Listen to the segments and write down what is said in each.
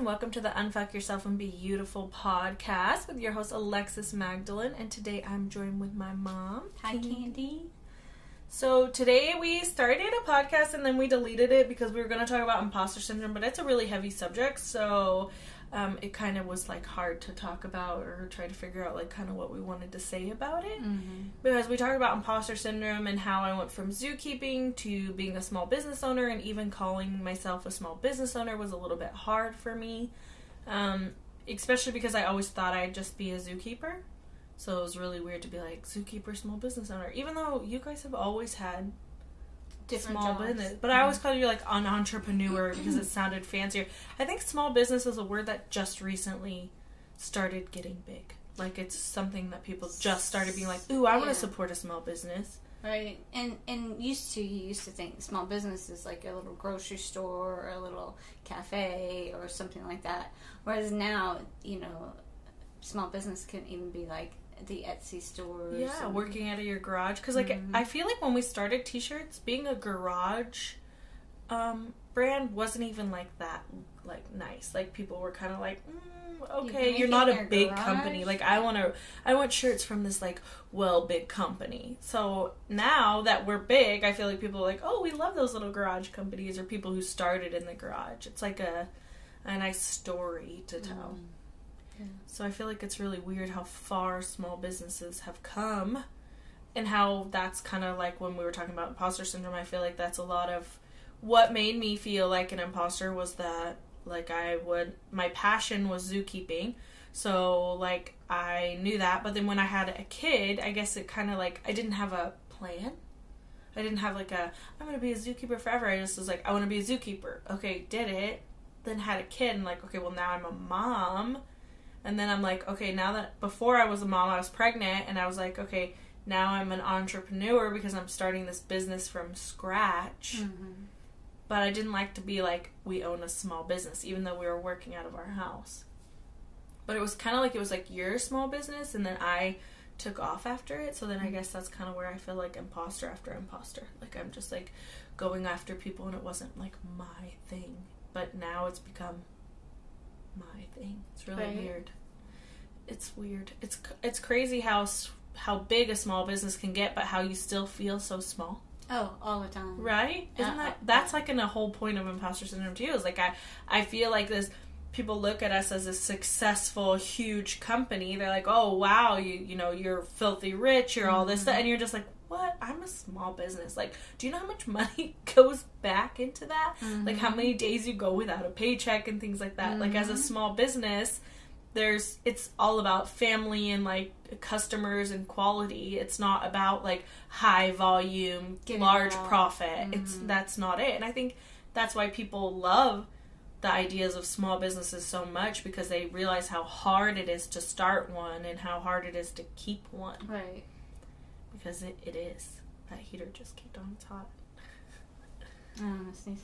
and welcome to the Unfuck Yourself and Be Beautiful podcast with your host Alexis Magdalene. And today I'm joined with my mom. Hi, Candy. So today we started a podcast and then we deleted it because we were going to talk about imposter syndrome, but it's a really heavy subject. So um, it kind of was like hard to talk about or try to figure out like kind of what we wanted to say about it Mm-hmm. because we talked about imposter syndrome and how I went from zookeeping to being a small business owner, and even calling myself a small business owner was a little bit hard for me, um, especially because I always thought I'd just be a zookeeper. So it was really weird to be like zookeeper, small business owner, even though you guys have always had Different small jobs. business. But I always called you like an entrepreneur because it sounded fancier. I think small business is a word that just recently started getting big. Like it's something that people just started being like, "Ooh, I want to support a small business." Right. And and used to you used to think small business is like a little grocery store or a little cafe or something like that. Whereas now, you know, small business can even be like the Etsy stores. Yeah, and- working out of your garage because like Mhm. I feel like when we started t-shirts, being a garage um, brand wasn't even like that like nice. Like people were kind of like, mm, okay, make you're not a big garage? company. Like I want to, I want shirts from this like well big company. So now that we're big, I feel like people are like, oh, we love those little garage companies or people who started in the garage. It's like a a nice story to tell. Mm. So I feel like it's really weird how far small businesses have come and how that's kind of like when we were talking about imposter syndrome, I feel like that's a lot of what made me feel like an imposter was that like I would my passion was zookeeping. So like I knew that, but then when I had a kid, I guess it kind of like I didn't have a plan. I didn't have like a I'm going to be a zookeeper forever. I just was like I want to be a zookeeper. Okay, did it. Then had a kid and like okay, well now I'm a mom. And then I'm like, okay, now that before I was a mom, I was pregnant, and I was like, okay, now I'm an entrepreneur because I'm starting this business from scratch. Mhm. But I didn't like to be like, we own a small business, even though we were working out of our house. But it was kind of like it was like your small business, and then I took off after it. So then I guess that's kind of where I feel like imposter after imposter. Like I'm just like going after people, and it wasn't like my thing. But now it's become my thing. It's really Right. weird. It's weird. It's it's crazy how how big a small business can get, but how you still feel so small. Oh, all the time. Right? Isn't Uh, that that's like in the whole point of imposter syndrome too? Is like I I feel like this people look at us as a successful huge company. They're like, "Oh, wow, you you know, you're filthy rich, you're all this stuff." And you're just like, "What? I'm a small business. Like, do you know how much money goes back into that? Like how many days you go without a paycheck and things like that. Like as a Mhm. small business, there's it's all about family and like customers and quality. It's not about like high volume, large profit. It's Mhm. that's not it. And I think that's why people love the ideas of small businesses so much because they realize how hard it is to start one and how hard it is to keep one Right. Because it, it is. That heater just kicked on. It's hot. Oh, I sneeze.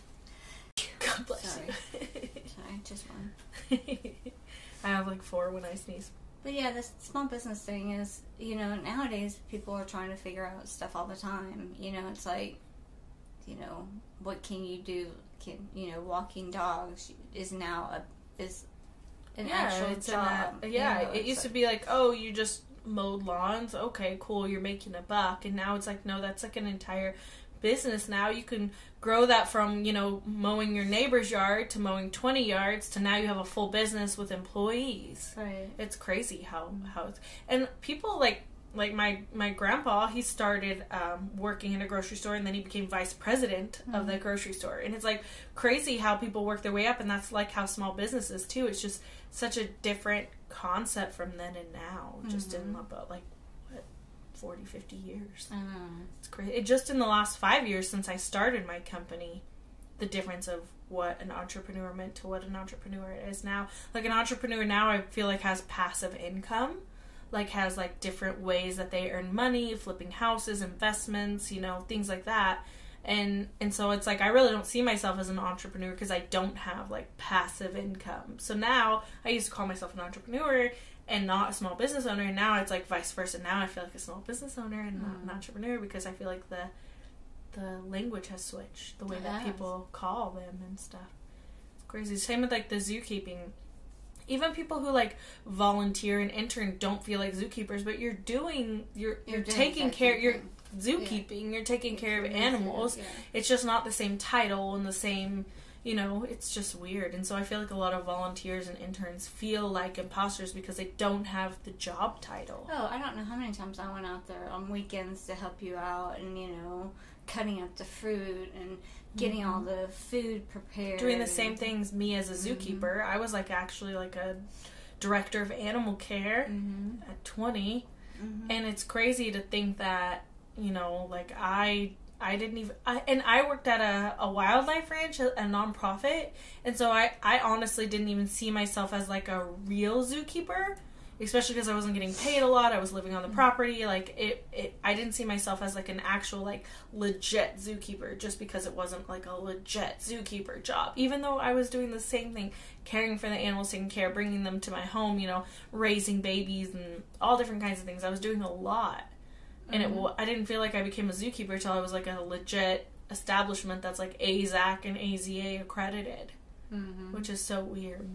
God bless Sorry. you. Sorry, just one. I have like four when I sneeze. But yeah, this small business thing is, you know, nowadays people are trying to figure out stuff all the time. You know, it's like, you know, what can you do? Can you know, walking dogs is now a is an actual it's an, job. uh, you yeah, know, it used to be like, oh, you just mowed lawns. Okay, cool, you're making a buck. And now it's like, no, that's like an entire business now. You can grow that from, you know, mowing your neighbor's yard to mowing 20 yards to now you have a full business with employees. right. It's crazy how how it's, and people like like my my grandpa he started um, working in a grocery store and then he became vice president of the grocery store and it's like crazy how people work their way up and that's like how small businesses too it's just such a different concept from then and now just in mm-hmm. about like what 40 50 years? I know. it's crazy it just in the last five years since i started my company the difference of what an entrepreneur meant to what an entrepreneur is now. Like an entrepreneur now i feel like has passive income like has like different ways that they earn money flipping houses investments you know things like that and and so it's like i really don't see myself as an entrepreneur because i don't have like passive income so now i used to call myself an entrepreneur and not a small business owner and now it's like vice versa now i feel like a small business owner and not an Mm. entrepreneur because i feel like the the language has switched the way It that has. people call them and stuff it's crazy. Same with like the zookeeping. Even people who like volunteer and intern don't feel like zookeepers, but you're doing you're you're, You're doing taking care you're zookeeping, you're taking care of animals. Yeah. It's just not the same title and the same you know, it's just weird. And so I feel like a lot of volunteers and interns feel like imposters because they don't have the job title. Oh, I don't know how many times I went out there on weekends to help you out and, you know, cutting up the fruit and getting all the food prepared. doing the same things me as a zookeeper. I was like actually like a director of animal care Mhm. at 20 Mhm. and it's crazy to think that you know like I I didn't even I, and I worked at a, a wildlife ranch a, a nonprofit and so I I honestly didn't even see myself as like a real zookeeper especially because I wasn't getting paid a lot I was living on the mm-hmm. property like it, it I didn't see myself as like an actual like legit zookeeper just because it wasn't like a legit zookeeper job even though I was doing the same thing caring for the animals taking care bringing them to my home you know raising babies and all different kinds of things. I was doing a lot and it wa- I didn't feel like I became a zookeeper until I was like a legit establishment that's like AZAC and AZA accredited Mhm. which is so weird.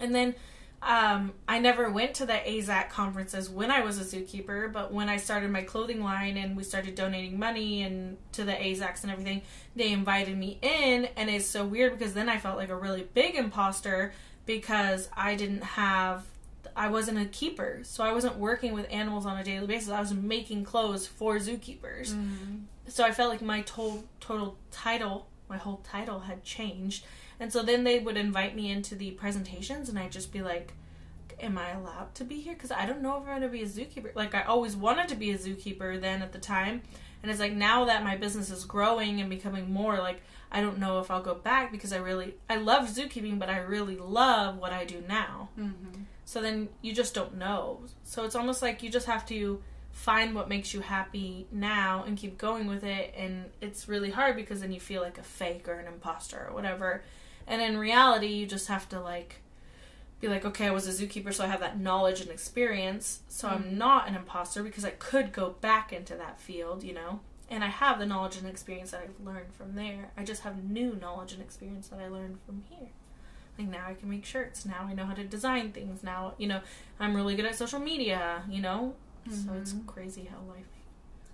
And then um, I never went to the AZAC conferences when I was a zookeeper, but when I started my clothing line and we started donating money and to the AZACs and everything, they invited me in, and it's so weird because then I felt like a really big imposter because I didn't have. I wasn't a keeper, so I wasn't working with animals on a daily basis. I was making clothes for zookeepers Mhm. so I felt like my total total title, my whole title had changed. And so then they would invite me into the presentations, and I'd just be like, "Am I allowed to be here? Because I don't know if I'm going to be a zookeeper." Like I always wanted to be a zookeeper then at the time, and it's like now that my business is growing and becoming more like I don't know if I'll go back because I really I love zookeeping, but I really love what I do now. Mhm. So then you just don't know. So it's almost like you just have to find what makes you happy now and keep going with it. And it's really hard because then you feel like a fake or an imposter or whatever. And in reality, you just have to like be like, okay, I was a zookeeper, so I have that knowledge and experience. So I'm mm-hmm. not an imposter because I could go back into that field, you know? And I have the knowledge and experience that I've learned from there. I just have new knowledge and experience that I learned from here. Like now I can make shirts. Now I know how to design things. Now, you know, I'm really good at social media, you know? So it's Mhm. crazy how life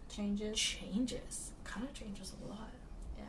Changes. changes. Kind of changes a lot. Yeah.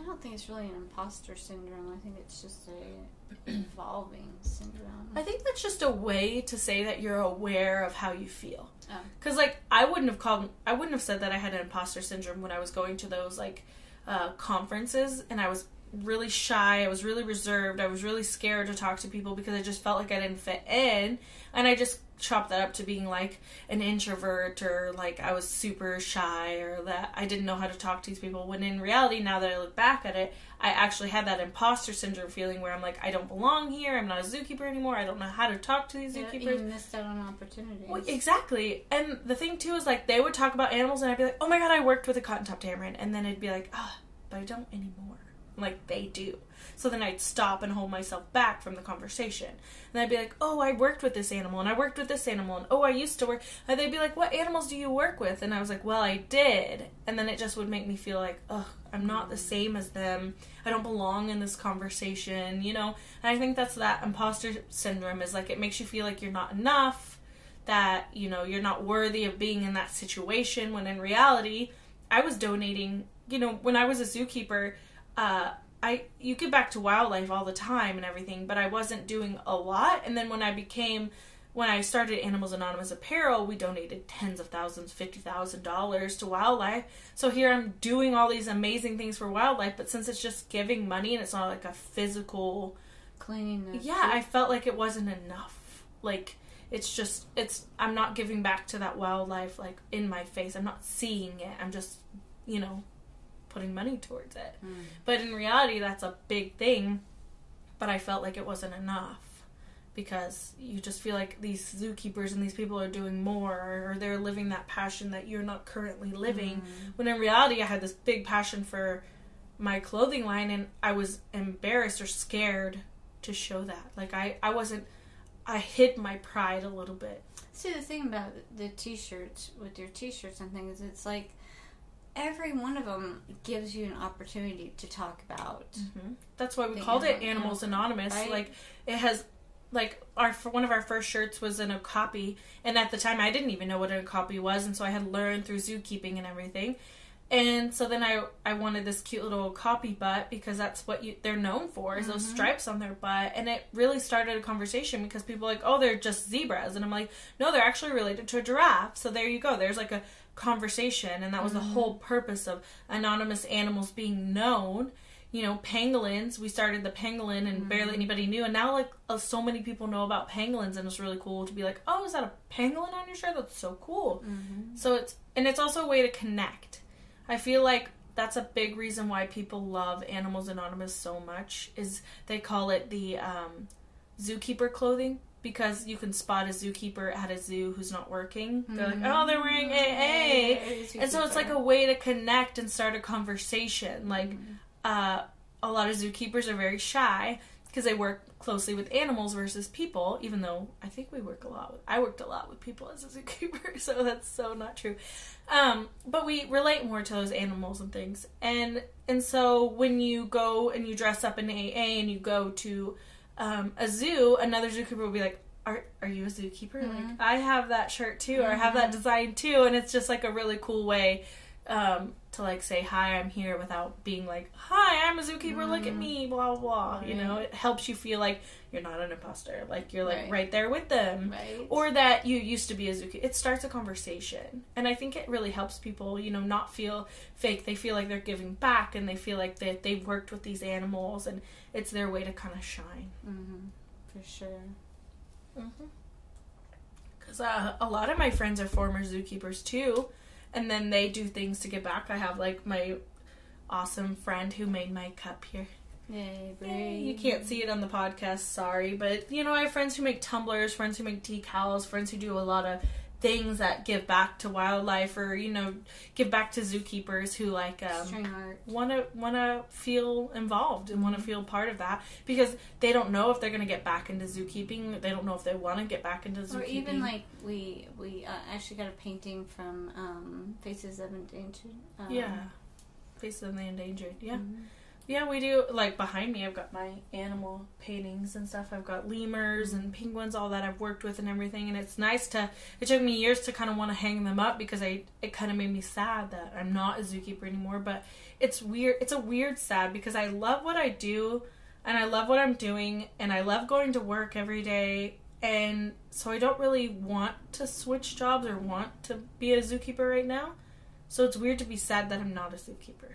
I don't think it's really an imposter syndrome. I think it's just a evolving syndrome. I think that's just a way to say that you're aware of how you feel. Oh. Cuz like I wouldn't have called I wouldn't have said that I had an imposter syndrome when I was going to those like uh, conferences and I was really shy. I was really reserved. I was really scared to talk to people because I just felt like I didn't fit in. And I just chopped that up to being like an introvert or like I was super shy or that I didn't know how to talk to these people. When in reality, now that I look back at it, I actually had that imposter syndrome feeling where I'm like, I don't belong here. I'm not a zookeeper anymore. I don't know how to talk to these Yeah, zookeepers. you missed out on opportunities. Well, exactly. And the thing too is like they would talk about animals, and I'd be like, "Oh my god, I worked with a cotton-top tamarin," and then I'd be like, "Ah, but I don't anymore." Like they do. So then I'd stop and hold myself back from the conversation, and I'd be like, "Oh, I worked with this animal, and I worked with this animal, and oh, I used to work." And they'd be like, "What animals do you work with?" And I was like, "Well, I did," and then it just would make me feel like, "Ugh, I'm not the same as them. I don't belong in this conversation," you know. And I think that's that imposter syndrome is like it makes you feel like you're not enough that you know you're not worthy of being in that situation when in reality i was donating you know when i was a zookeeper uh i you get back to wildlife all the time and everything but i wasn't doing a lot. And then when i became when i started animals anonymous apparel we donated tens of thousands fifty thousand dollars to wildlife. So here i'm doing all these amazing things for wildlife but since it's just giving money and it's not like a physical Cleaning yeah i felt like it wasn't enough. Like it's just it's i'm not giving back to that wildlife like in my face. I'm not seeing it. I'm just you know putting money towards it Mm. but in reality that's a big thing but i felt like it wasn't enough because you just feel like these zookeepers and these people are doing more or they're living that passion that you're not currently living Mm. when in reality i had this big passion for my clothing line and i was embarrassed or scared to show that like i i wasn't i hid my pride a little bit See, the thing about the t-shirts with your t-shirts and things, it's like every one of them gives you an opportunity to talk about. Mhm. That's why we called it animal- Animals Anonymous. Right. Like it has, like our one of our first shirts was an okapi, and at the time I didn't even know what an okapi was, and so I had learned through zookeeping and everything. And so then I I wanted this cute little okapi butt because that's what you, they're known for is those Mhm. stripes on their butt, and it really started a conversation because people are like oh they're just zebras, and I'm like no they're actually related to a giraffe. So there you go. There's like a conversation, and that was the Mhm. whole purpose of anonymous animals being known you know, pangolins. We started the pangolin and barely Mhm. anybody knew. And now, like, uh, so many people know about pangolins, and it's really cool to be like, oh, is that a pangolin on your shirt? That's so cool. Mm-hmm. So it's, and it's also a way to connect. I feel like that's a big reason why people love Animals Anonymous so much is they call it the um, zookeeper clothing because you can spot a zookeeper at a zoo who's not working. They're like, oh, they're wearing AA. And so it's like a way to connect and start a conversation. Like, uh, a lot of zookeepers are very shy because they work closely with animals versus people. Even though I think we work a lot with, I worked a lot with people as a zookeeper, so that's so not true. Um, but we relate more to those animals and things, and and so when you go and you dress up in AA and you go to um, a zoo, another zookeeper will be like. Are, are you a zookeeper? Like Mhm. I have that shirt too, or I have that Mhm. design too, and it's just like a really cool way um, to like say hi i'm here without being like hi i'm a zookeeper look at Mhm. me blah blah blah you know it helps you feel like you're not an imposter like you're like Right. right, there with them right. or that you used to be a zookeeper it starts a conversation and i think it really helps people you know not feel fake they feel like they're giving back and they feel like that they've worked with these animals and it's their way to kind of shine mm-hmm. for sure. Because uh, a lot of my friends are former zookeepers too, and then they do things to give back. I have like my awesome friend who made my cup here. Yay, Yay, You can't see it on the podcast, sorry, but you know I have friends who make tumblers, friends who make decals, friends who do a lot of things that give back to wildlife or you know give back to zookeepers who like um, want to want to feel involved and want to feel part of that because they don't know if they're going to get back into zookeeping. They don't know if they want to get back into zookeeping. Or even like we we uh, actually got a painting from um, Faces of Endangered. Um, yeah, Faces of the Endangered. Yeah, mhm. Yeah, we do. Like behind me, I've got my animal paintings and stuff. I've got lemurs and penguins, all that I've worked with and everything. And it's nice to. It took me years to kind of want to hang them up because I. It kind of made me sad that I'm not a zookeeper anymore. But it's weird. It's a weird sad because I love what I do, and I love what I'm doing, and I love going to work every day. And so I don't really want to switch jobs or want to be a zookeeper right now. So it's weird to be sad that I'm not a zookeeper.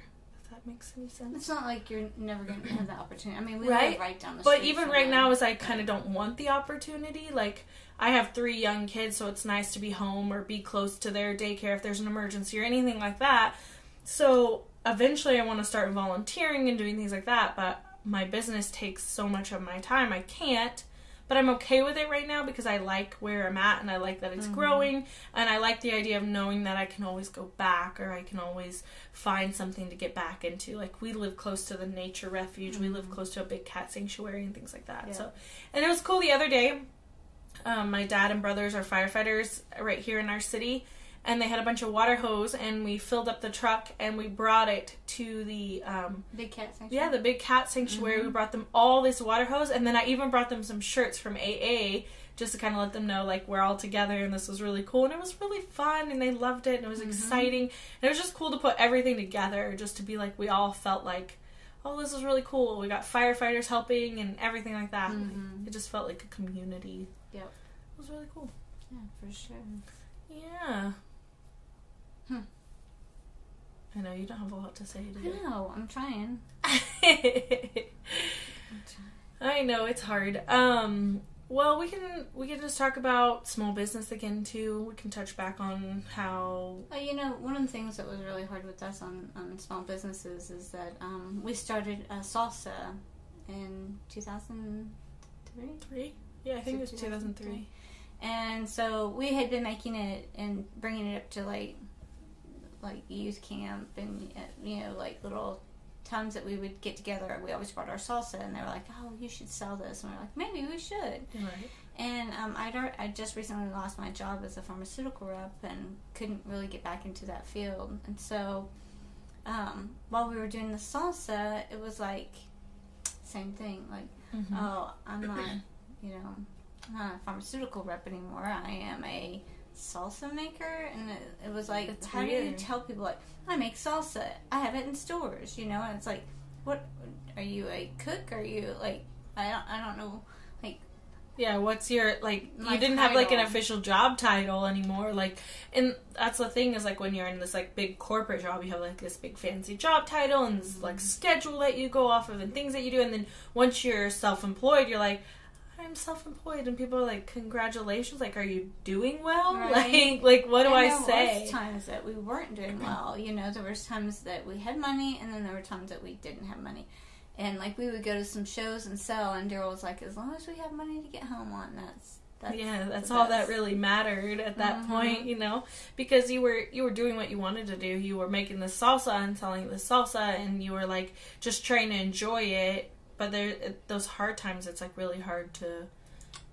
That makes any sense. It's not like you're never going to have the opportunity. I mean, we Right? live right down the street. But even right them. now, as I kind of don't want the opportunity, like I have three young kids, so it's nice to be home or be close to their daycare if there's an emergency or anything like that. So eventually, I want to start volunteering and doing things like that. But my business takes so much of my time, I can't. But I'm okay with it right now because I like where I'm at and I like that it's Mhm. growing and I like the idea of knowing that I can always go back or I can always find something to get back into. Like we live close to the nature refuge, we live Mhm. close to a big cat sanctuary and things like that. Yeah. So, and it was cool the other day. Um, my dad and brothers are firefighters right here in our city, and they had a bunch of water hose, and we filled up the truck and we brought it to the um, Big cat sanctuary. yeah the big cat sanctuary. Mhm. We brought them all this water hose, and then I even brought them some shirts from AA just to kind of let them know like we're all together and this was really cool and it was really fun and they loved it and it was Mhm. exciting and it was just cool to put everything together just to be like we all felt like oh this is really cool we got firefighters helping and everything like that Mhm. it just felt like a community Yep. it was really cool Yeah, for sure. yeah Hmm. I know you don't have a lot to say I do know. I'm trying. I'm trying. I know it's hard. Um, well, we can we can just talk about small business again too. We can touch back on how Well, you know, one of the things that was really hard with us on, on small businesses is that um, we started uh, salsa in 2003. three. Yeah, I think it was two thousand 2003. And so we had been making it and bringing it up to like like youth camp and you know like little times that we would get together. We always brought our salsa, and they were like, "Oh, you should sell this," and we are like, "Maybe we should." Right. And um, I'd, I just recently lost my job as a pharmaceutical rep and couldn't really get back into that field. And so um, while we were doing the salsa, it was like same thing. Like, Mm-hmm. oh, I'm not, you know, I'm not a pharmaceutical rep anymore. I am a salsa maker, and it, it was like, It's how do you tell people like I make salsa? I have it in stores, you know, and it's like, what are you a cook? Are you like I don't I don't know. Like. Yeah, what's your like? My you didn't have like an official job title anymore. Like, and that's the thing is like when you're in this like big corporate job, you have like this big fancy job title and this like mm-hmm. schedule that you go off of and things that you do. And then once you're self-employed, you're like, I'm self-employed, and people are like, congratulations. Like, are you doing well? Right. Like, like what do I say? times that we weren't doing well. You know, there was times that we had money, and then there were times that we didn't have money. And like we would go to some shows and sell, and Daryl was like, "As long as we have money to get home on, that's that's yeah, that's all that really mattered at that Mhm. point, you know, because you were you were doing what you wanted to do. You were making the salsa and selling the salsa, and you were like just trying to enjoy it. But there, those hard times, it's like really hard to.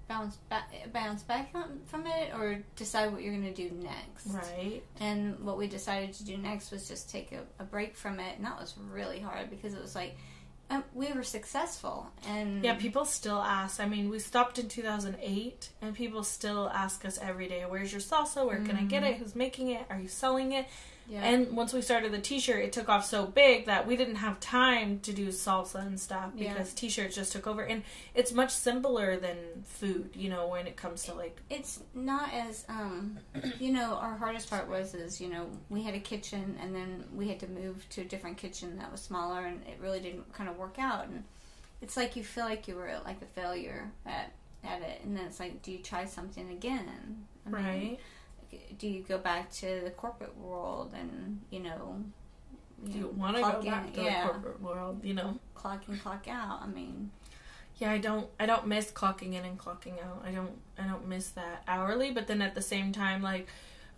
bounce back, bounce back from it, or decide what you're going to do next. Right. And what we decided to do next was just take a, a break from it, and that was really hard because it was like um, we were successful, and Yeah, people still ask. I mean, we stopped in 2008, and people still ask us every day, "Where's your salsa? Where can I get it? Who's making it? Are you selling it?" Yeah. And once we started the t-shirt, it took off so big that we didn't have time to do salsa and stuff Yeah. because t-shirts just took over. And it's much simpler than food, you know, when it comes to like it's not as um you know our hardest part was is you know we had a kitchen and then we had to move to a different kitchen that was smaller and it really didn't kind of work out and it's like you feel like you were like a failure at at it and then it's like do you try something again I mean, right. Do you go back to the corporate world and you know Do you want to go clock in- back to yeah, the corporate world, you know? clock in clock out I mean Yeah, I don't I don't miss clocking in and clocking out. I don't I don't miss that hourly, but then at the same time like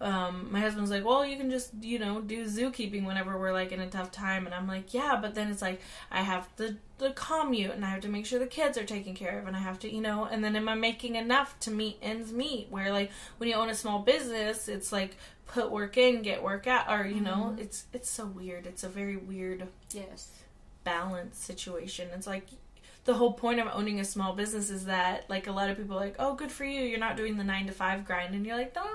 um, my husband's like, well, you can just, you know, do zookeeping whenever we're like in a tough time. And I'm like, yeah, but then it's like, I have the, the commute and I have to make sure the kids are taken care of and I have to, you know, and then am I making enough to meet ends meet? Where like when you own a small business, it's like put work in, get work out, or, you know, it's, it's so weird. It's a very weird yes balance situation. It's like the whole point of owning a small business is that like a lot of people are like, oh, good for you, you're not doing the nine to five grind, and you're like, no,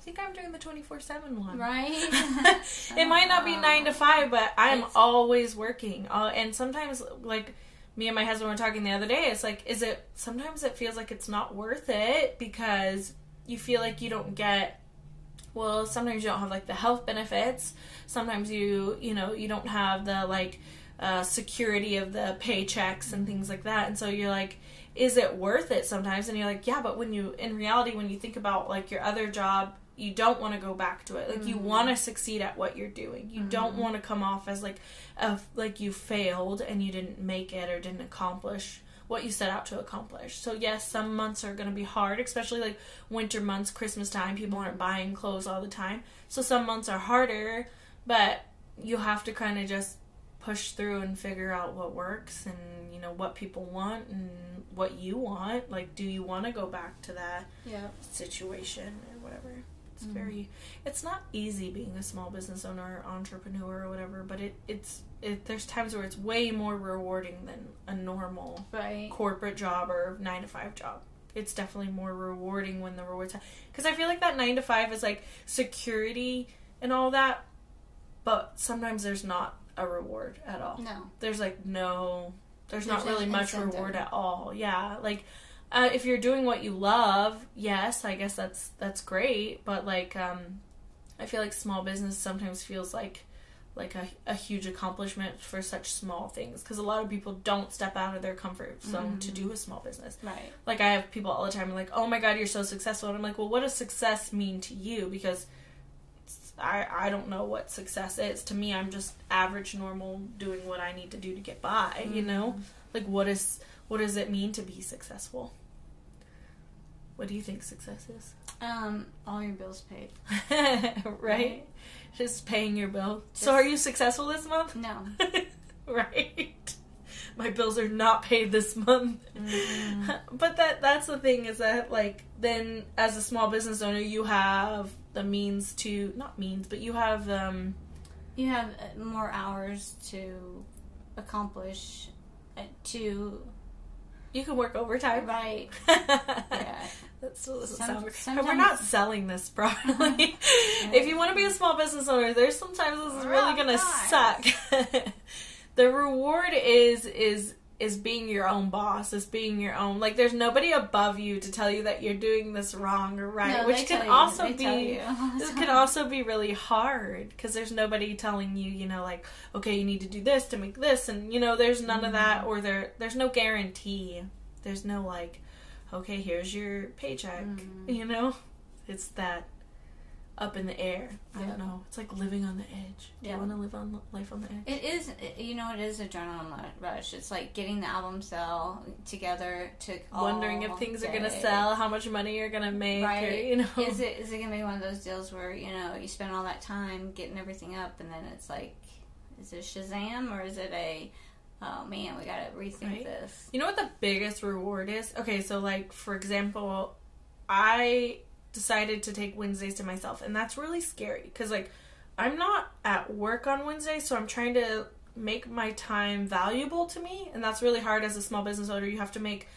think I'm doing the twenty four seven one. right it might not be nine to five, but I'm It's- always working. Uh, and sometimes, like me and my husband were talking the other day, it's like, is it? Sometimes it feels like it's not worth it because you feel like you don't get. Well, sometimes you don't have like the health benefits. Sometimes you, you know, you don't have the like uh, security of the paychecks and things like that. And so you're like, is it worth it sometimes? And you're like, yeah, but when you, in reality, when you think about like your other job, you don't want to go back to it. Like you Mhm. want to succeed at what you're doing. You don't Mhm. want to come off as like a like you failed and you didn't make it or didn't accomplish what you set out to accomplish. So yes, some months are going to be hard, especially like winter months, Christmas time, people aren't buying clothes all the time. So some months are harder, but you have to kind of just push through and figure out what works and you know what people want and what you want. Like do you want to go back to that yeah situation or whatever. It's Mhm. very it's not easy being a small business owner or entrepreneur or whatever, but it it's it there's times where it's way more rewarding than a normal right corporate job or 9 to 5 job. It's definitely more rewarding when the rewards cuz I feel like that 9 to 5 is like security and all that, but sometimes there's not a reward at all no there's like no there's, not There's no really much incentive. reward at all yeah like uh, if you're doing what you love yes i guess that's that's great but like um i feel like small business sometimes feels like like a, a huge accomplishment for such small things because a lot of people don't step out of their comfort zone to Mhm. do a small business right like I have people all the time like, "Oh my god, you're so successful," and I'm like, "Well, what does success mean to you?" Because I I don't know what success is. To me, I'm just average, normal, doing what I need to do to get by. You know, like what is what does it mean to be successful? What do you think success is? um all your bills paid right? Right. Just paying your bill. so, are you successful this month? no right. My bills are not paid this month. Mhm. but that that's the thing is that like then as a small business owner you have the means to not means but you have um you have uh, more hours to accomplish uh, to You can work overtime. right. yeah. Yeah. That still doesn't Some- sound we're not selling this properly. if you want to be a small business owner, there's sometimes this is really gonna gosh. suck. the reward is is is being your own boss, is being your own like there's nobody above you to tell you that you're doing this wrong or right. No, which can you- also be this can also be really hard because there's nobody telling you, you know, like, okay, you need to do this to make this, and you know, there's none of Mm-hmm. that, or there, there's no guarantee. There's no like, okay, here's your paycheck. Mhm. You know, it's that up in the air. I Yeah. don't know. It's like living on the edge. Do Yeah. you want to live on life on the edge? It is, you know, it is a adrenaline rush. It's like getting the album sell together to Wondering if things are gonna sell, how much money you're gonna make, or, Right. you know. Is it is it gonna be one of those deals where you know you spend all that time getting everything up, and then it's like, is it Shazam or is it a, oh man, we gotta rethink Right. this. You know what the biggest reward is? Okay, so like for example, I decided to take Wednesdays to myself, and that's really scary because like I'm not at work on Wednesday, so I'm trying to make my time valuable to me, and that's really hard as a small business owner. You have to make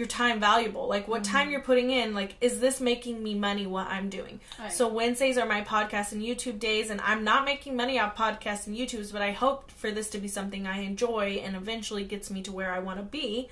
your time valuable. Like what time mm-hmm. you're putting in, like is this making me money what I'm doing? Right. So Wednesdays are my podcast and YouTube days, and I'm not making money off podcasts and YouTubes, but I hope for this to be something I enjoy and eventually gets me to where I want to be.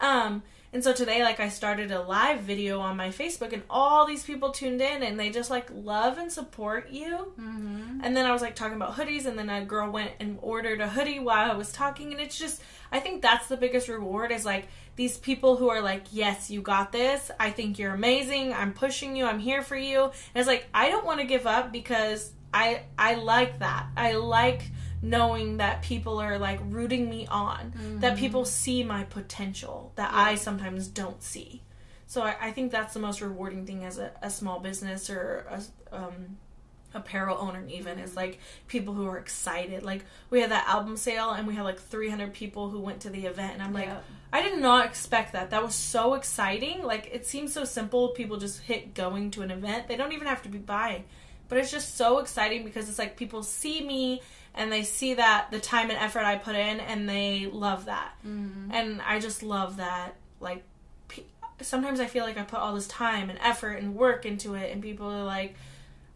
Um, and so today, like, I started a live video on my Facebook, and all these people tuned in, and they just like love and support you. Mm-hmm. And then I was like talking about hoodies, and then a girl went and ordered a hoodie while I was talking, and it's just, I think that's the biggest reward is like these people who are like, yes, you got this. I think you're amazing. I'm pushing you. I'm here for you. And it's like I don't want to give up because I I like that. I like knowing that people are like rooting me on. That people see my potential that I sometimes don't see. So I, I think that's the most rewarding thing as a, a small business or a um, apparel owner even is like people who are excited. Like we had that album sale and we had like 300 people who went to the event and I'm like I did not expect that. That was so exciting. Like it seems so simple. People just hit going to an event. They don't even have to be buying. But it's just so exciting because it's like people see me and they see that the time and effort I put in and they love that. Mm-hmm. And I just love that like pe- sometimes I feel like I put all this time and effort and work into it and people are like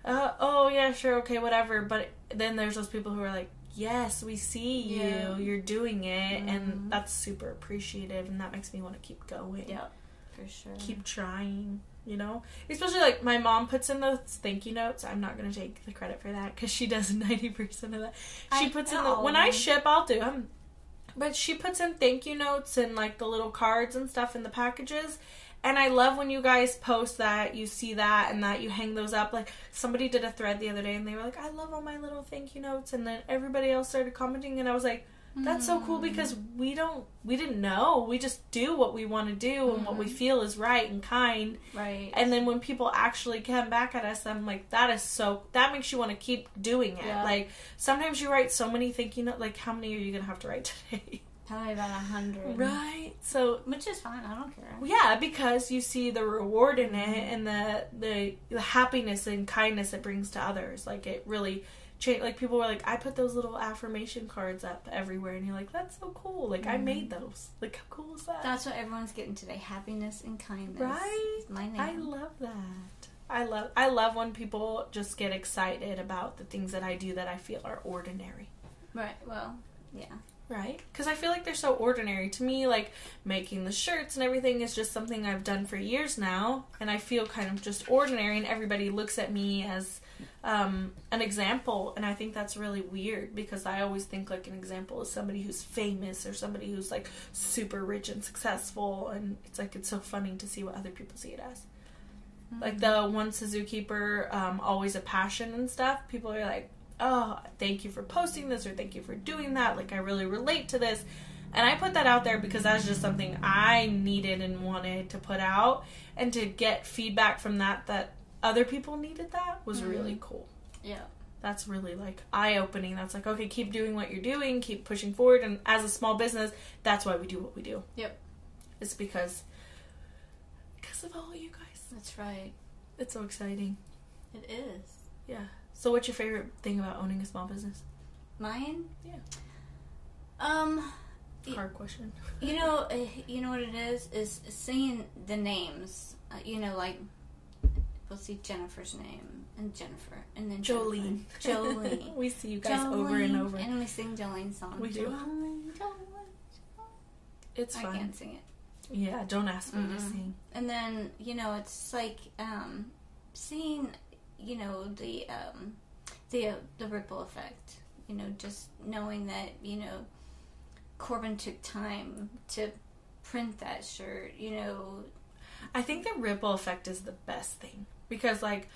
uh, oh yeah, sure, okay, whatever. But then there's those people who are like, yes, we see you, Yeah. you're doing it, Mhm. and that's super appreciative, and that makes me want to keep going, Yeah, for sure. keep trying. You know, especially like my mom puts in those thank you notes. I'm not gonna take the credit for that because she does ninety percent of that. She I puts in the when I ship, I'll do them, but she puts in thank you notes and like the little cards and stuff in the packages. And I love when you guys post that, you see that, and that you hang those up. Like somebody did a thread the other day, and they were like, "I love all my little thank you notes," and then everybody else started commenting, and I was like, "That's so cool mm. because we don't, we didn't know. We just do what we want to do and what we mm-hmm. feel is right and kind." right. And then when people actually come back at us, I'm like, that is so. That makes you want to keep doing it. Yeah. Like sometimes you write so many thinking. Like how many are you gonna have to write today? Probably about a hundred. right. So Which is fine. I don't care. yeah, because you see the reward in it mm-hmm. and the the, the happiness and kindness it brings to others. Like it really changed. Like people were like, I put those little affirmation cards up everywhere, and you're like, that's so cool. Like I made mm-hmm. those. Like how cool is that? That's what everyone's getting today: happiness and kindness. Right? It's my name. I love that. I love I love when people just get excited about the things that I do that I feel are ordinary. right. Well, yeah. Right? Because I feel like they're so ordinary. To me, like making the shirts and everything is just something I've done for years now, and I feel kind of just ordinary, and everybody looks at me as um, an example, and I think that's really weird because I always think like an example is somebody who's famous or somebody who's like super rich and successful, and it's like it's so funny to see what other people see it as. Like the one Suzuki keeper, um, always a passion and stuff. People are like, "Oh, thank you for posting this," or "Thank you for doing that." Like I really relate to this, and I put that out there because that's just something I needed and wanted to put out, and to get feedback from that that other people needed that was mm-hmm. really cool. Yeah. That's really like eye opening. That's like, okay, keep doing what you're doing, keep pushing forward. And as a small business, that's why we do what we do. Yep. It's because because of all you guys. That's right. It's so exciting. It is. Yeah. So, what's your favorite thing about owning a small business? Mine? Yeah. Um, Hard question. you know, uh, you know what it is is seeing the names. Uh, you know, like we'll see Jennifer's name and Jennifer, and then Jolene. Jennifer. Jolene. we see you guys over and Jolene, over. and we sing Jolene's song. We do. Jolene, Jolene. it's I fun. can't sing it. Yeah, don't ask me to Mm-mm. sing. And then you know, it's like um, seeing, you know, the um, the uh, the ripple effect. You know, just knowing that you know, Corbin took time to print that shirt. You know, I think the ripple effect is the best thing because like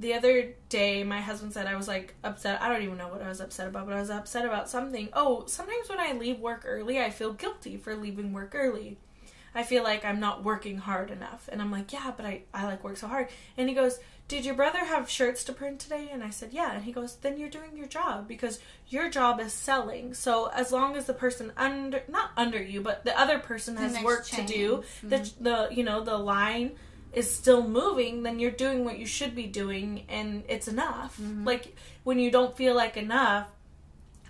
the other day my husband said I was like upset. I don't even know what I was upset about, but I was upset about something. Oh, sometimes when I leave work early, I feel guilty for leaving work early. I feel like I'm not working hard enough. And I'm like, "Yeah, but I I like work so hard." And he goes, "Did your brother have shirts to print today?" And I said, "Yeah." And he goes, "Then you're doing your job because your job is selling. So as long as the person under not under you, but the other person The has work chain. to do, the Mhm. the you know, the line is still moving, then you're doing what you should be doing and it's enough. Mhm. Like when you don't feel like enough,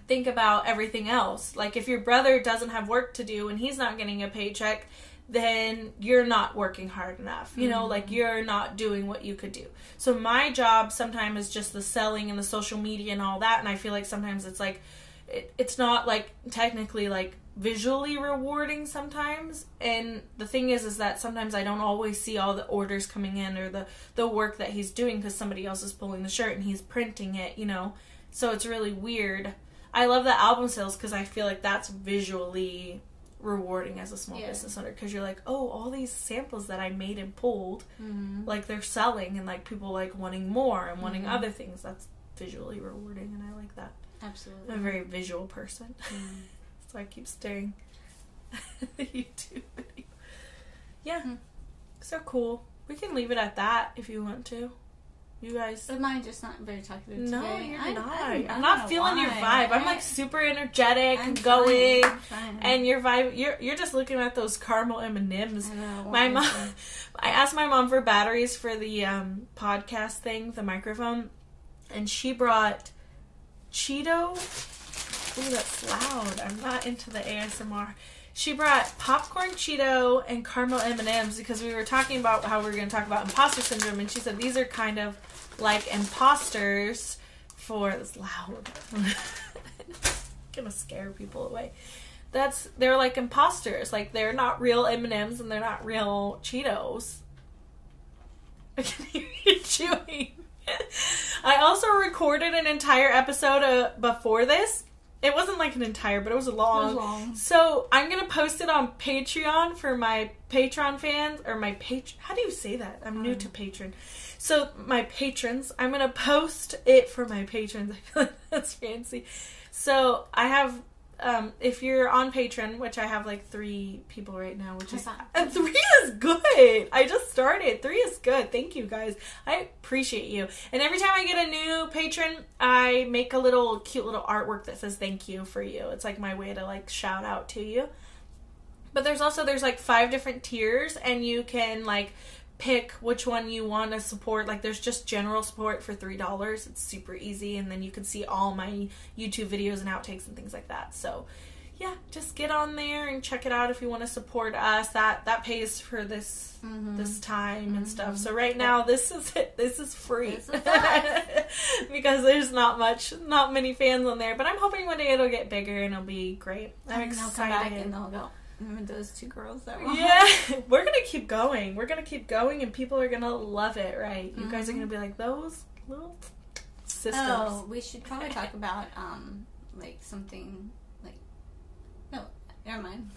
think about everything else. Like if your brother doesn't have work to do and he's not getting a paycheck, then you're not working hard enough. You know, Mhm. like you're not doing what you could do. So my job sometimes is just the selling and the social media and all that and I feel like sometimes it's like it, it's not like technically like visually rewarding sometimes and the thing is is that sometimes i don't always see all the orders coming in or the the work that he's doing because somebody else is pulling the shirt and he's printing it you know so it's really weird i love the album sales because i feel like that's visually rewarding as a small Yeah. business owner because you're like oh all these samples that i made and pulled mm-hmm. like they're selling and like people like wanting more and wanting Mhm. other things that's visually rewarding and i like that absolutely. i'm a very visual person Mhm. so I keep staring at the YouTube video. Yeah. Hmm. So cool. We can leave it at that if you want to. You guys. Am I just not very talkative No, today? you're I- not. I'm don't not feeling your vibe. I'm like super energetic I'm and going, I'm trying. and your vibe. You're you're just looking at those caramel M and M's. My mom. I asked my mom for batteries for the um, podcast thing, the microphone, and she brought Cheeto. Ooh, that's loud. I'm not into the ASMR. She brought popcorn Cheeto and caramel M&Ms because we were talking about how we are going to talk about imposter syndrome, and she said these are kind of like imposters for. It's loud. gonna scare people away. That's they're like imposters. Like they're not real M and M's and they're not real Cheetos. I can hear you chewing. I also recorded an entire episode uh, before this. It wasn't like an entire, but it was a long. It was long. So I'm gonna post it on Patreon for my Patreon fans or my page. How do you say that? I'm new Um. to patron. So my patrons, I'm gonna post it for my patrons. I feel like that's fancy. So I have, um, if you're on Patreon, which I have like three people right now, which is and three is good. I just started. Three is good. Thank you guys. I appreciate you. And every time I get a new patron, I make a little cute little artwork that says thank you for you. It's like my way to like shout out to you. But there's also there's like five different tiers and you can like pick which one you want to support. Like there's just general support for three dollars. It's super easy and then you can see all my YouTube videos and outtakes and things like that. So yeah, just get on there and check it out if you want to support us. That that pays for this Mhm. this time and stuff. Mhm. So right now this is it. This is free This is because there's not much, not many fans on there. But I'm hoping one day it'll get bigger and it'll be great. I'm and they'll excited. Come back and they'll go. Remember those two girls that were? Yeah, we're gonna keep going. We're gonna keep going, and people are gonna love it, right? You guys are Mhm. gonna be like those little sisters. Oh, we should probably talk about um like something never mind.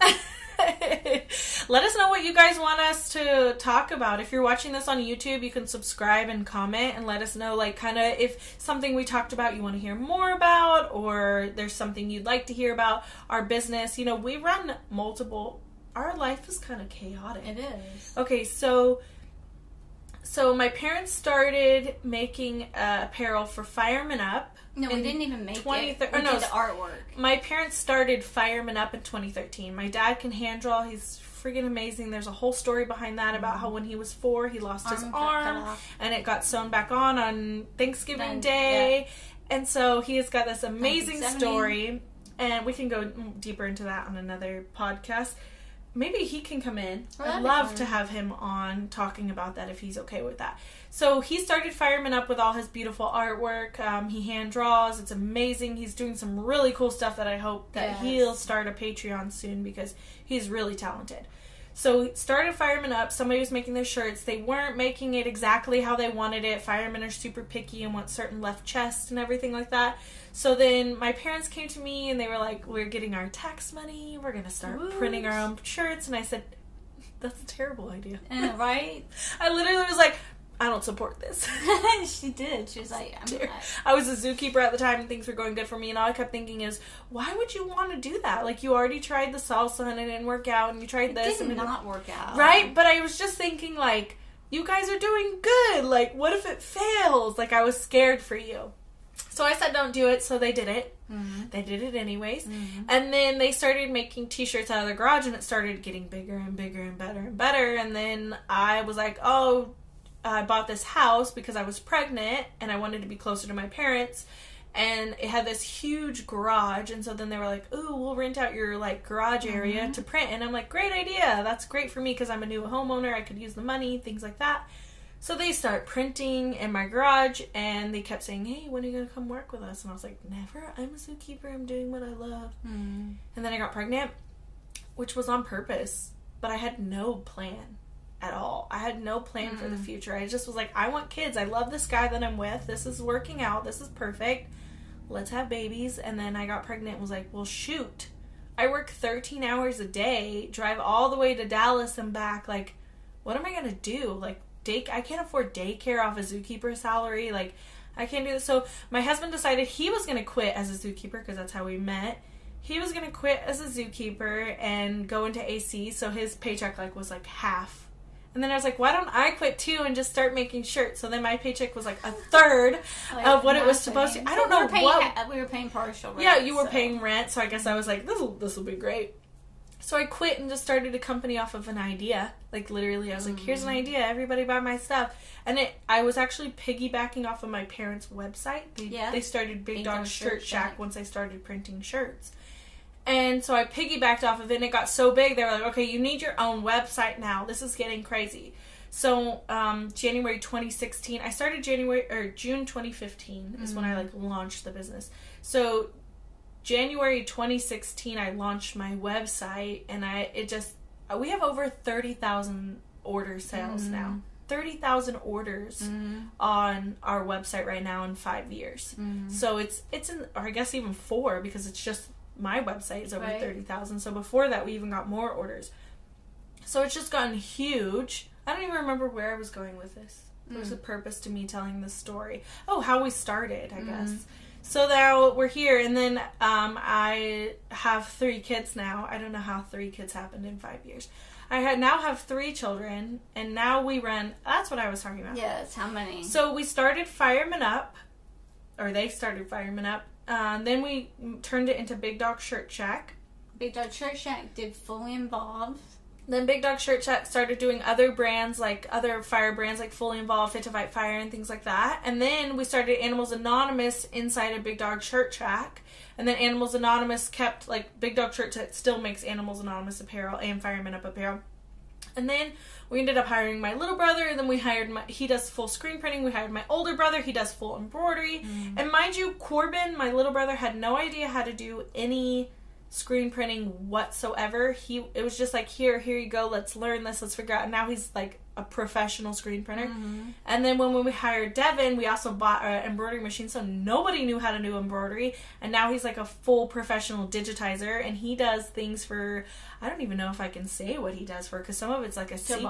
Let us know what you guys want us to talk about. If you're watching this on YouTube, you can subscribe and comment and let us know, like, kind of if something we talked about you want to hear more about, or there's something you'd like to hear about our business. You know, we run multiple. Our life is kind of chaotic. It is. Okay, so so my parents started making uh, apparel for Fireman Up. No, we didn't even make 20 it. We oh, no, did the artwork. My parents started Fireman Up in 2013. My dad can hand draw. He's freaking amazing. There's a whole story behind that about how when he was four, he lost his Arm cut arm and it got sewn back on on Thanksgiving Then- Day. And so he has got this amazing story, and we can go deeper into that on another podcast. Maybe he can come in. Oh, I'd love to have him on talking about that if he's okay with that. So he started Fireman Up with all his beautiful artwork. Um, he hand draws. It's amazing. He's doing some really cool stuff that I hope that Yes. he'll start a Patreon soon because he's really talented. So started Fireman Up. Somebody was making their shirts. They weren't making it exactly how they wanted it. Firemen are super picky and want certain left chest and everything like that. So then my parents came to me and they were like, "We're getting our tax money. We're gonna start Woot. printing our own shirts." And I said, "That's a terrible idea." And, right? I literally was like, "I don't support this." she did. She was like. I, was a zookeeper at the time and things were going good for me and all I kept thinking is why would you want to do that? Like you already tried the salsa and it didn't work out and you tried it this did and it not work out. Right? But I was just thinking like you guys are doing good. Like what if it fails? Like I was scared for you. So I said don't do it, so they did it. Mhm. They did it anyways. Mhm. And then they started making t-shirts out of their garage and it started getting bigger and bigger and better and better. And then I was like, oh, I bought this house because I was pregnant and I wanted to be closer to my parents. And it had this huge garage. And so then they were like, ooh, we'll rent out your like garage area to print. And I'm like, great idea. That's great for me because I'm a new homeowner. I could use the money, things like that. So they start printing in my garage and they kept saying, Hey, when are you gonna come work with us? And I was like, Never. I'm a zookeeper, I'm doing what I love. Mhm. And then I got pregnant, which was on purpose, but I had no plan at all. I had no plan for the Mm. future. I just was like, I want kids. I love this guy that I'm with. This is working out. This is perfect. Let's have babies. And then I got pregnant and was like, well, shoot. I work 13 hours a day, drive all the way to Dallas and back. Like, what am I going to do? Like, day- I can't afford daycare off a zookeeper salary. Like, I can't do this. So my husband decided he was going to quit as a zookeeper because that's how we met. He was going to quit as a zookeeper and go into AC. So his paycheck like was like half. And then I was like, why don't I quit too and just start making shirts? So then my paycheck was like a third Like, of what it was supposed to. I don't know what ha- we were paying partial. Rent, yeah, you were so- paying rent, so I guess I was like, this will this will be great. So I quit and just started a company off of an idea. Like literally, I was like, here's an Mm. idea. Everybody buy my stuff. And it, I was actually piggybacking off of my parents' website. They, Yeah. they started Big, Big Dog, Dog Shirt, Shirt Shack Shack. once I started printing shirts. And so I piggybacked off of it, and it got so big. They were like, okay, you need your own website now. This is getting crazy. So um, January 2016, I started January or June 2015 is when I like launched the business. So January 2016, I launched my website, and I it just we have over 30,000 order sales now. 30,000 orders Mhm. on our website right now in five years. Mhm. So it's it's in, or I guess even four because it's just my website is over Right. thirty thousand. So before that, we even got more orders. So it's just gotten huge. I don't even remember where I was going with this. There's Mm. a purpose to me telling this story. Oh, how we started, I Mm-hmm. guess. So now we're here, and then um, I have three kids now. I don't know how three kids happened in five years. I had now have three children, and now we run. That's what I was talking about. Yes, how many? So we started Fireman Up, or they started Fireman Up. Uh, then we turned it into Big Dog Shirt Shack. Big Dog shirt Shack did fully involved. Then Big Dog Shirt Shack started doing other brands, like other fire brands, like Fully Involved, Fit to Fight Fire, and things like that. And then we started Animals Anonymous inside of Big Dog Shirt Shack. And then Animals Anonymous kept, like, Big Dog Shirt Shack still makes Animals Anonymous apparel and Fireman Up apparel. And then we ended up hiring my little brother, and then we hired my, he does full screen printing. We hired my older brother, he does full embroidery. Mm. And mind you, Corbin, my little brother, had no idea how to do any screen printing whatsoever. He it was just like here, here you go, let's learn this, let's figure out. And now he's like a professional screen printer. Mm-hmm. And then when, when we hired Devin, we also bought an embroidery machine, so nobody knew how to do embroidery. And now he's like a full professional digitizer, and he does things for. I don't even know if I can say what he does for, because some of it's like a secret.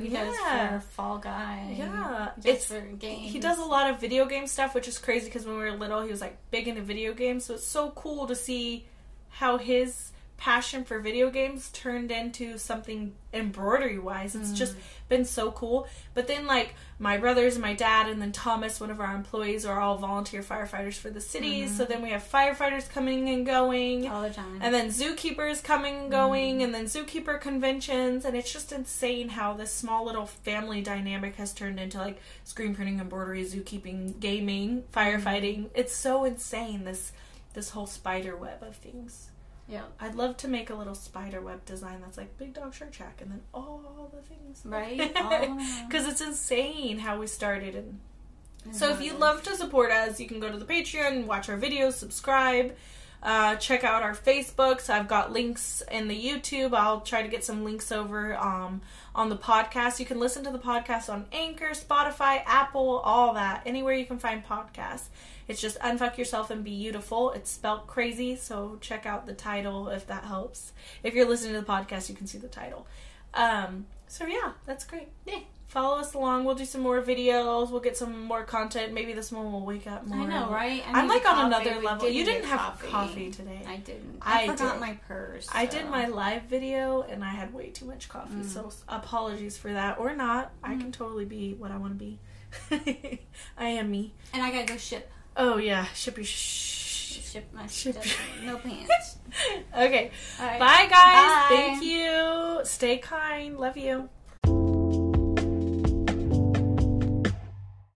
He does Yeah. for Fall Guy. Yeah, it's for games. he does a lot of video game stuff, which is crazy because when we were little, he was like big into video games. So it's so cool to see how his passion for video games turned into something embroidery wise. It's just mm. been so cool. But then, like, my brothers and my dad, and then Thomas, one of our employees, are all volunteer firefighters for the cities. Mm-hmm. So then we have firefighters coming and going. all the time. And then zookeepers coming and going, mm. and then zookeeper conventions, and it's just insane how this small little family dynamic has turned into like screen printing, embroidery, zookeeping, gaming, mm-hmm. firefighting. It's so insane this this whole spider web of things. yeah, I'd love to make a little spider web design that's like Big Dog Shirt Shack, and then all the things, right. Because it's insane how we started and And so if you'd love to support us, you can go to the Patreon, watch our videos, subscribe, uh, check out our Facebooks. I've got links in the YouTube. I'll try to get some links over um, on the podcast. You can listen to the podcast on Anchor, Spotify, Apple, all that. Anywhere you can find podcasts. It's just Unfuck Yourself and Be Beautiful. It's spelled crazy, so check out the title if that helps. If you're listening to the podcast, you can see the title. Um, so yeah, that's great. Yeah. Follow us along. We'll do some more videos. We'll get some more content. Maybe this one will wake up more. I know, right? I I'm like on another We level. You didn't have coffee, today. I didn't. I, I forgot did. my purse. I did my live video and I had way too much coffee. Mm. So apologies for that or not. I Mm. can totally be what I want to be. I am me. and I gotta go ship Oh yeah, ship your sh- ship my Ship no pants. Okay. Right. Bye guys. Bye. Thank you. Stay kind. Love you.